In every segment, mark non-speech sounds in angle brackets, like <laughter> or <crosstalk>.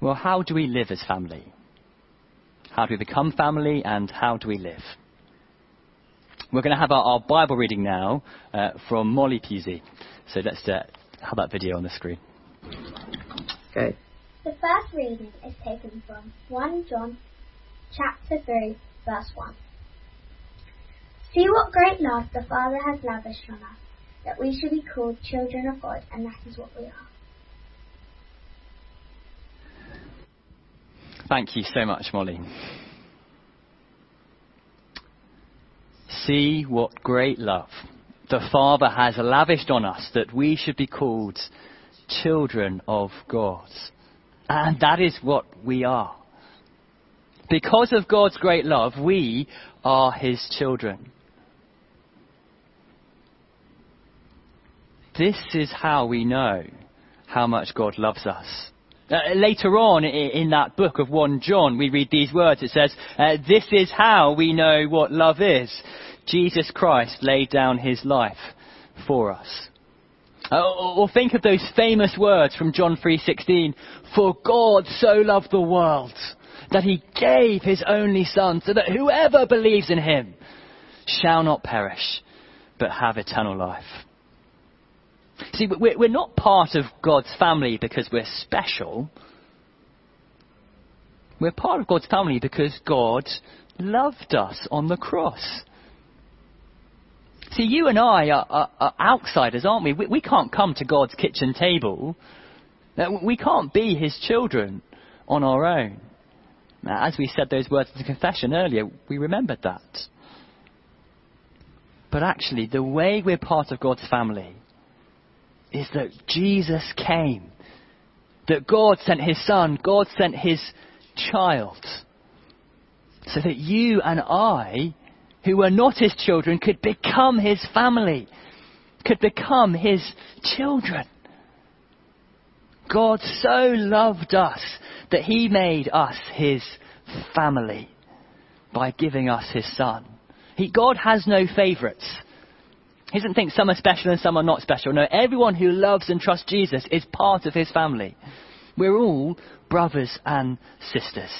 Well, how do we live as family? How do we become family and how do we live? We're going to have our, our Bible reading now uh, from Molly Pusey. So let's uh, have that video on the screen. Go. The first reading is taken from 1 John chapter 3 verse 1. See what great love the Father has lavished on us, that we should be called children of God, and that is what we are. Thank you so much, Molly. See what great love the Father has lavished on us that we should be called children of God. And that is what we are. Because of God's great love, we are His children. This is how we know how much God loves us. Uh, later on in that book of 1 John, we read these words. It says, uh, This is how we know what love is. Jesus Christ laid down his life for us. Uh, or think of those famous words from John 3:16, "For God so loved the world that he gave his only son so that whoever believes in him shall not perish but have eternal life." See, we're not part of God's family because we're special. We're part of God's family because God loved us on the cross. See, you and I are, are, are outsiders, aren't we? we? we? can't come to God's kitchen table. Uh, we can't be His children on our own. As we said those words in the confession earlier, we remembered that. But actually, the way we're part of God's family is that Jesus came. That God sent his son, God sent his child. So that you and I, who were not his children, could become his family, could become his children. God so loved us that he made us his family by giving us his son. He, God has no favourites. He doesn't think some are special and some are not special. No, everyone who loves and trusts Jesus is part of his family. We're all brothers and sisters.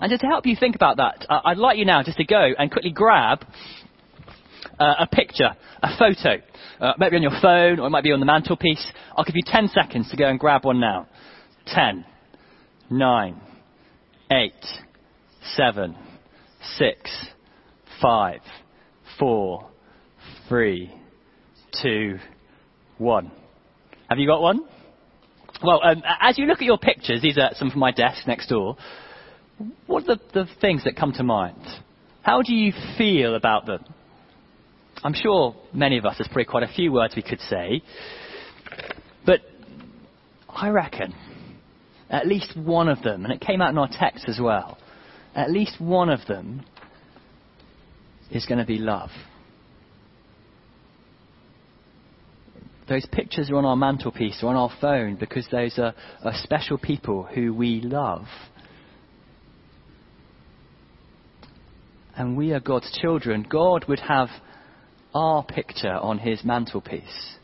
And just to help you think about that, I'd like you now just to go and quickly grab uh, a picture, a photo. Uh, maybe on your phone or it might be on the mantelpiece. I'll give you 10 seconds to go and grab one now. 10, 9, 8, 7, 6, 5, 4, three, two, one. Have you got one? Well, um, as you look at your pictures, these are some from my desk next door. What are the, the things that come to mind? How do you feel about them? I'm sure many of us, there's probably quite a few words we could say. But I reckon at least one of them, and it came out in our text as well, at least one of them is going to be love. Those pictures are on our mantelpiece or on our phone because those are, are special people who we love. And we are God's children. God would have our picture on his mantelpiece.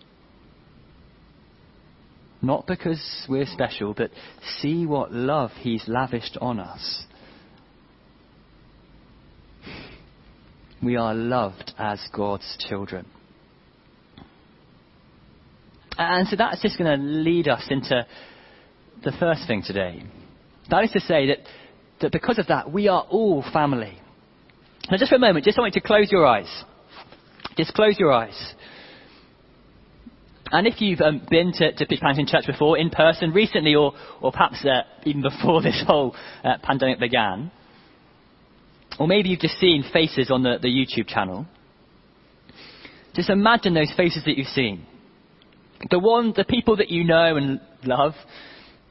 Not because we're special, but see what love he's lavished on us. We are loved as God's children. And so that's just going to lead us into the first thing today. That is to say that, that because of that, we are all family. Now, just for a moment, just want you to close your eyes. Just close your eyes. And if you've um, been to, to Pitch Planting Church before, in person, recently, or, or perhaps uh, even before <laughs> this whole uh, pandemic began, or maybe you've just seen faces on the, the YouTube channel, just imagine those faces that you've seen. The one, the people that you know and love,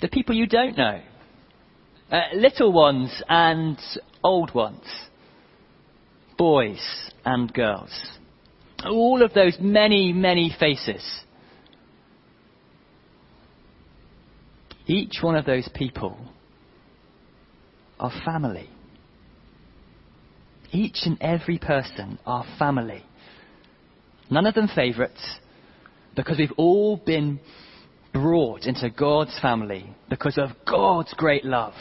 the people you don't know. Uh, little ones and old ones. Boys and girls. All of those many, many faces. Each one of those people are family. Each and every person are family. None of them favourites, because we've all been brought into God's family because of God's great love.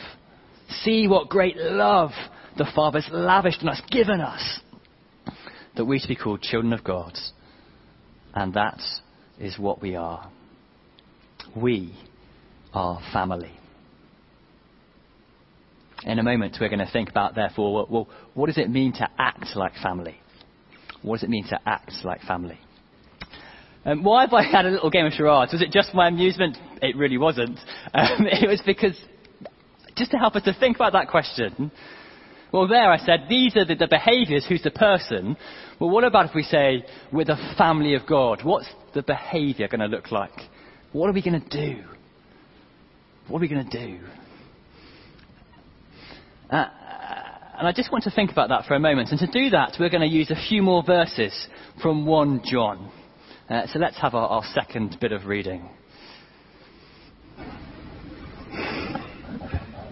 See what great love the Father's lavished on us, given us, that we should be called children of God. And that is what we are. We are family. In a moment, we're going to think about, therefore, well, what does it mean to act like family? What does it mean to act like family? Um, why have I had a little game of charades? Was it just my amusement? It really wasn't. <laughs> Um, it was because, just to help us to think about that question, well, there I said, these are the, the behaviours, who's the person? Well, what about if we say, we're the family of God? What's the behaviour going to look like? What are we going to do? What are we going to do? Uh, and I just want to think about that for a moment. And to do that, we're going to use a few more verses from 1 John. Uh, so let's have our, our second bit of reading.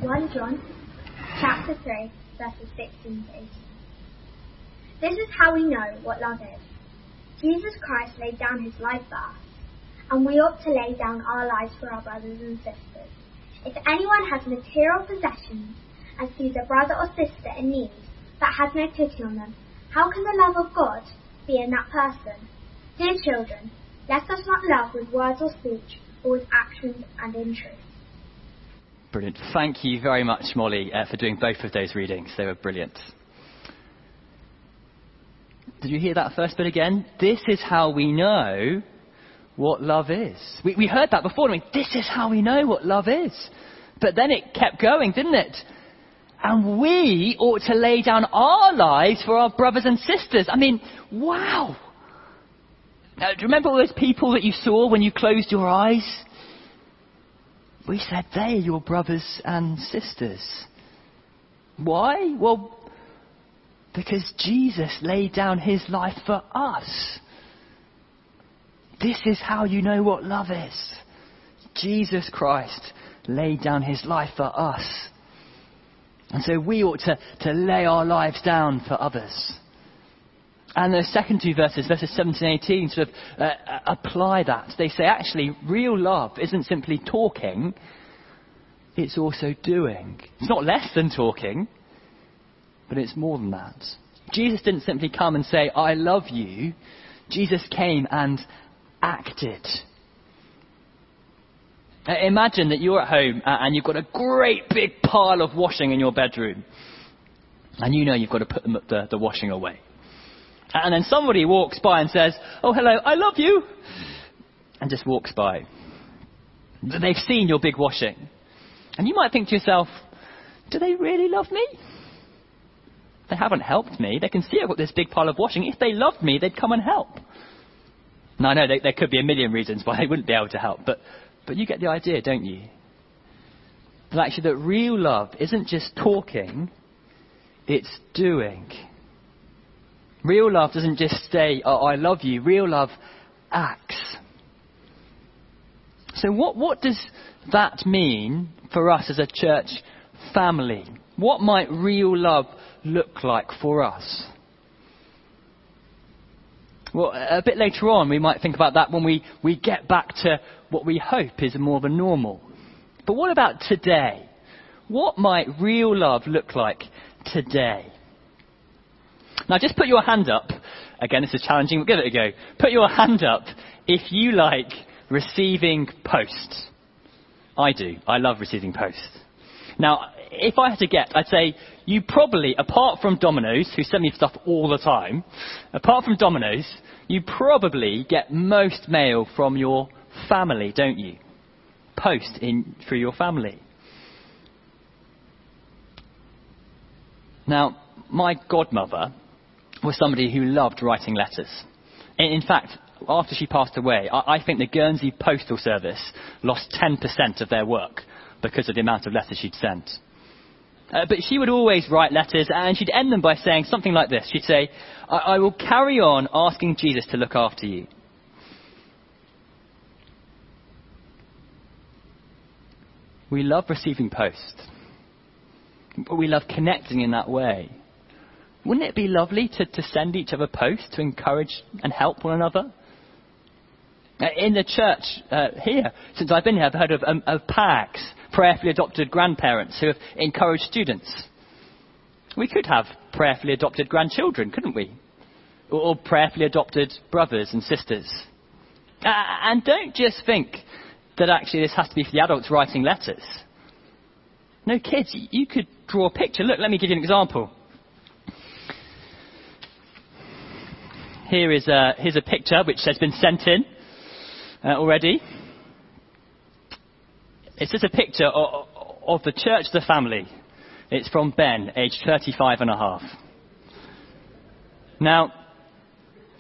1 John chapter 3, verses 16 to 18. This is how we know what love is. Jesus Christ laid down his life for us, and we ought to lay down our lives for our brothers and sisters. If anyone has material possessions and sees a brother or sister in need but has no pity on them, how can the love of God be in that person? Dear children, let us not love with words or speech, but with actions and in truth. Brilliant. Thank you very much, Molly, uh, for doing both of those readings. They were brilliant. Did you hear that first bit again? This is how we know what love is. We, we heard that before. I mean, this is how we know what love is. But then it kept going, didn't it? And we ought to lay down our lives for our brothers and sisters. I mean, wow. Now, do you remember all those people that you saw when you closed your eyes? We said they are your brothers and sisters. Why? Well, because Jesus laid down his life for us. This is how you know what love is. Jesus Christ laid down his life for us. And so we ought to, to lay our lives down for others. And the second two verses, verses 17 and 18, sort of uh, uh, apply that. They say actually, real love isn't simply talking, it's also doing. It's not less than talking, but it's more than that. Jesus didn't simply come and say, I love you. Jesus came and acted. Uh, imagine that you're at home uh, and you've got a great big pile of washing in your bedroom. And you know you've got to put the, the washing away. And then somebody walks by and says, Oh, hello, I love you. And just walks by. They've seen your big washing. And you might think to yourself, Do they really love me? They haven't helped me. They can see I've got this big pile of washing. If they loved me, they'd come and help. Now, I know there could be a million reasons why they wouldn't be able to help, but, but you get the idea, don't you? But actually, that real love isn't just talking, it's doing. Real love doesn't just say, oh, I love you. Real love acts. So, what, what does that mean for us as a church family? What might real love look like for us? Well, a bit later on, we might think about that when we, we get back to what we hope is more of a normal. But what about today? What might real love look like today? Now, just put your hand up. Again, this is challenging. We'll give it a go. Put your hand up if you like receiving post. I do. I love receiving post. Now, if I had to get, I'd say you probably, apart from Domino's, who send me stuff all the time, apart from Domino's, you probably get most mail from your family, don't you? Post in through your family. Now, my godmother was somebody who loved writing letters. In fact, after she passed away, I think the Guernsey Postal Service lost 10% of their work because of the amount of letters she'd sent. Uh, but she would always write letters, and she'd end them by saying something like this. She'd say, I, I will carry on asking Jesus to look after you. We love receiving post. But we love connecting in that way. Wouldn't it be lovely to, to send each other posts to encourage and help one another? In the church uh, here, since I've been here, I've heard of, um, of PAGs, prayerfully adopted grandparents who have encouraged students. We could have prayerfully adopted grandchildren, couldn't we? Or, or prayerfully adopted brothers and sisters. Uh, and don't just think that actually this has to be for the adults writing letters. No, kids, you could draw a picture. Look, let me give you an example. Here is a, here's a picture which has been sent in uh, already. It's just a picture of, of the church, the family. It's from Ben, aged 35 and a half. Now,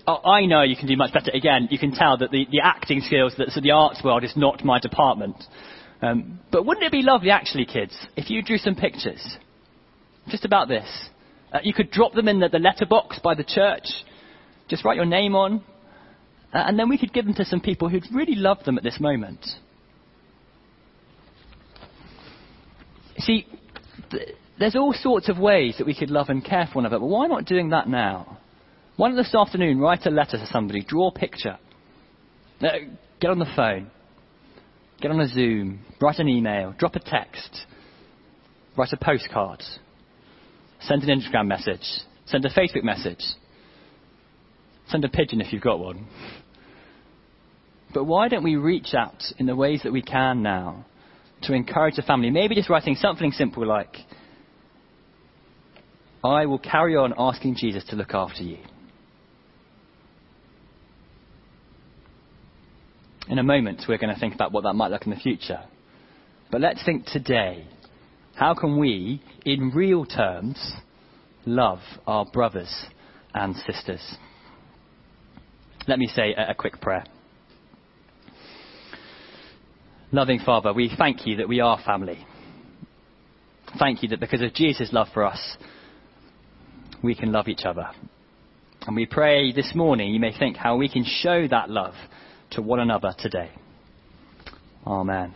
I know you can do much better. Again, you can tell that the, the acting skills, that so the arts world is not my department. Um, but wouldn't it be lovely, actually, kids, if you drew some pictures? Just about this. Uh, you could drop them in the, the letterbox by the church. Just write your name on. Uh, and then we could give them to some people who'd really love them at this moment. See, th- there's all sorts of ways that we could love and care for one another, but why not doing that now? Why not this afternoon write a letter to somebody, draw a picture, uh, get on the phone, get on a Zoom, write an email, drop a text, write a postcard, send an Instagram message, send a Facebook message, send a pigeon if you've got one. But why don't we reach out in the ways that we can now to encourage the family? Maybe just writing something simple like, I will carry on asking Jesus to look after you. In a moment, we're going to think about what that might look in the future. But let's think today. How can we, in real terms, love our brothers and sisters? Let me say a, a quick prayer. Loving Father, we thank you that we are family. Thank you that because of Jesus' love for us, we can love each other. And we pray this morning you may think how we can show that love to one another today. Amen.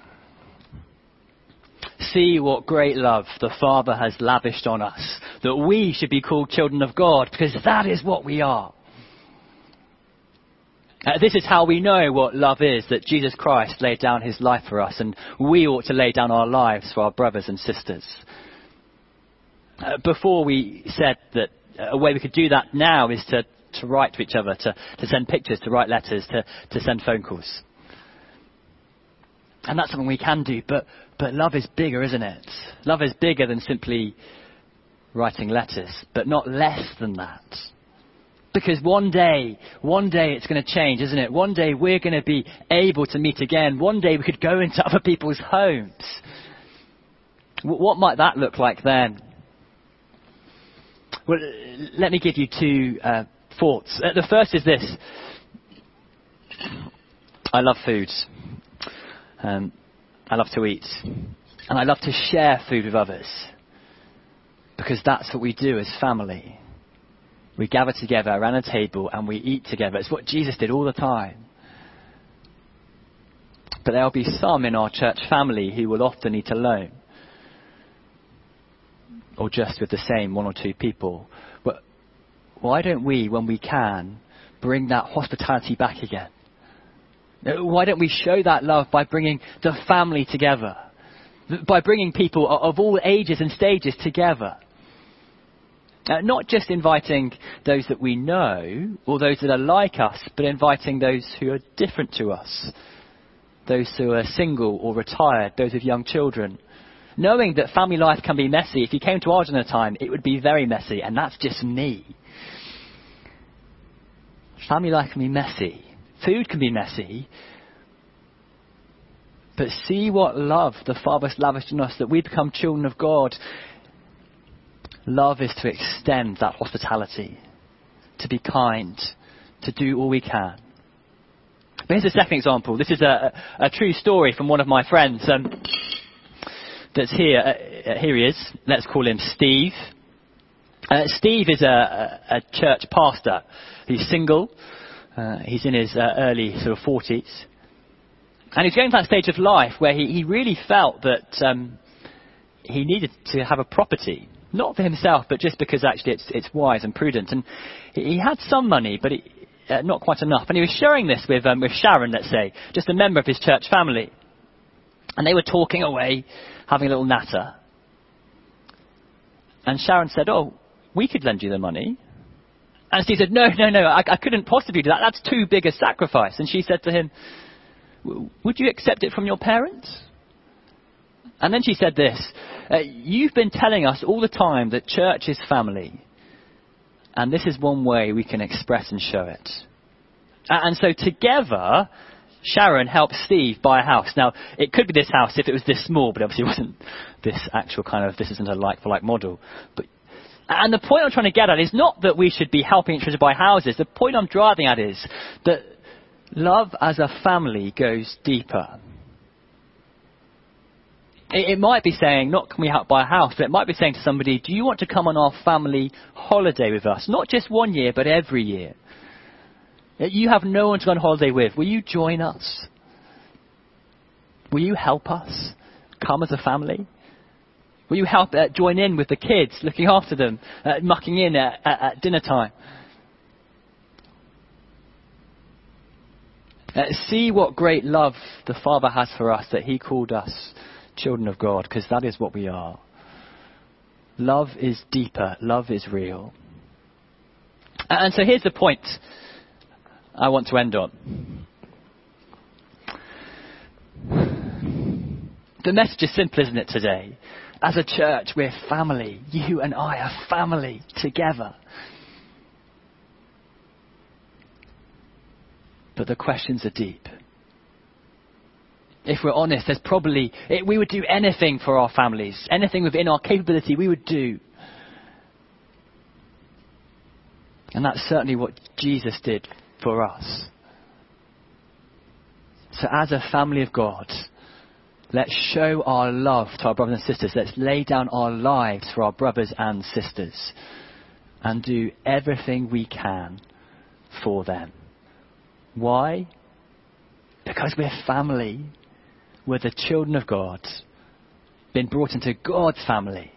See what great love the Father has lavished on us, that we should be called children of God, because that is what we are. Uh, this is how we know what love is, that Jesus Christ laid down his life for us, and we ought to lay down our lives for our brothers and sisters. Uh, before we said that a way we could do that now is to, to write to each other, to, to send pictures, to write letters, to, to send phone calls. And that's something we can do, but, but love is bigger, isn't it? Love is bigger than simply writing letters, but not less than that. Because one day, one day it's going to change, isn't it? One day we're going to be able to meet again. One day we could go into other people's homes. What might that look like then? Well, let me give you two uh, thoughts. Uh, the first is this. I love food. Um, I love to eat. And I love to share food with others. Because that's what we do as family. We gather together around a table and we eat together. It's what Jesus did all the time. But there'll be some in our church family who will often eat alone. Or just with the same one or two people. But why don't we, when we can, bring that hospitality back again? Why don't we show that love by bringing the family together? By bringing people of all ages and stages together? Uh, not just inviting those that we know or those that are like us, but inviting those who are different to us. Those who are single or retired, those with young children. Knowing that family life can be messy. If you came to a time, it would be very messy, and that's just me. Family life can be messy. Food can be messy. But see what love the Father's lavished on us, that we become children of God. Love is to extend that hospitality, to be kind, to do all we can. But here's a second example. This is a, a, true story from one of my friends um, that's here. Uh, uh, here he is. Let's call him Steve. Uh, Steve is a, a, a church pastor. He's single. Uh, he's in his uh, early sort of 40s. And he's going to that stage of life where he, he really felt that um, he needed to have a property. Not for himself, but just because actually it's, it's wise and prudent. And he, had some money, but uh, not quite enough. And he was sharing this with, um, with Sharon, let's say, just a member of his church family. And they were talking away, having a little natter. And Sharon said, Oh, we could lend you the money. And Steve said, No, no, no, I, I couldn't possibly do that. That's too big a sacrifice. And she said to him, Would you accept it from your parents? And then she said this uh, You've been telling us all the time that church is family. And this is one way we can express and show it. And so together, Sharon helped Steve buy a house. Now, it could be this house if it was this small, but obviously it wasn't this actual kind of, this isn't a like for like model. But, and the point I'm trying to get at is not that we should be helping each other buy houses. The point I'm driving at is that love as a family goes deeper. It, it might be saying, not can we help buy a house, but it might be saying to somebody, do you want to come on our family holiday with us? Not just one year, but every year. You have no one to go on holiday with. Will you join us? Will you help us come as a family? Will you help uh, join in with the kids, looking after them, uh, mucking in at, at, at dinner time? Uh, see what great love the Father has for us that He called us children of God, because that is what we are. Love is deeper, love is real. And so here's the point I want to end on. The message is simple, isn't it, today? As a church, we're family. You and I are family together. But the questions are deep. If we're honest, there's probably, it, we would do anything for our families. Anything within our capability, we would do. And that's certainly what Jesus did for us. So, as a family of God, let's show our love to our brothers and sisters. Let's lay down our lives for our brothers and sisters and do everything we can for them. Why? Because we're family. We're the children of God, been brought into God's family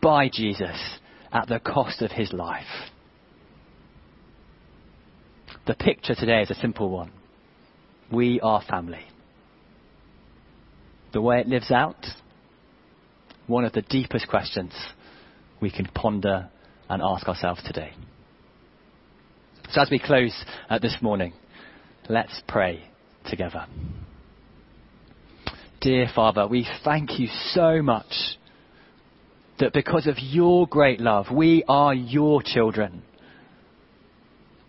by Jesus at the cost of his life. The picture today is a simple one. We are family. The way it lives out, one of the deepest questions we can ponder and ask ourselves today. So, as we close uh, this morning, let's pray together. Dear Father, we thank you so much that because of your great love, we are your children.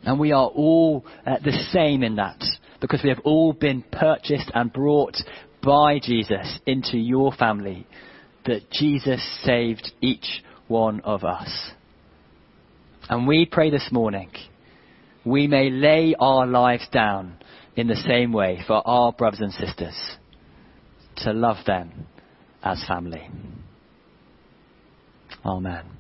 And we are all uh, the same in that because we have all been purchased and brought by Jesus into your family, that Jesus saved each one of us. And we pray this morning, we may lay our lives down in the same way for our brothers and sisters, to love them as family. Amen.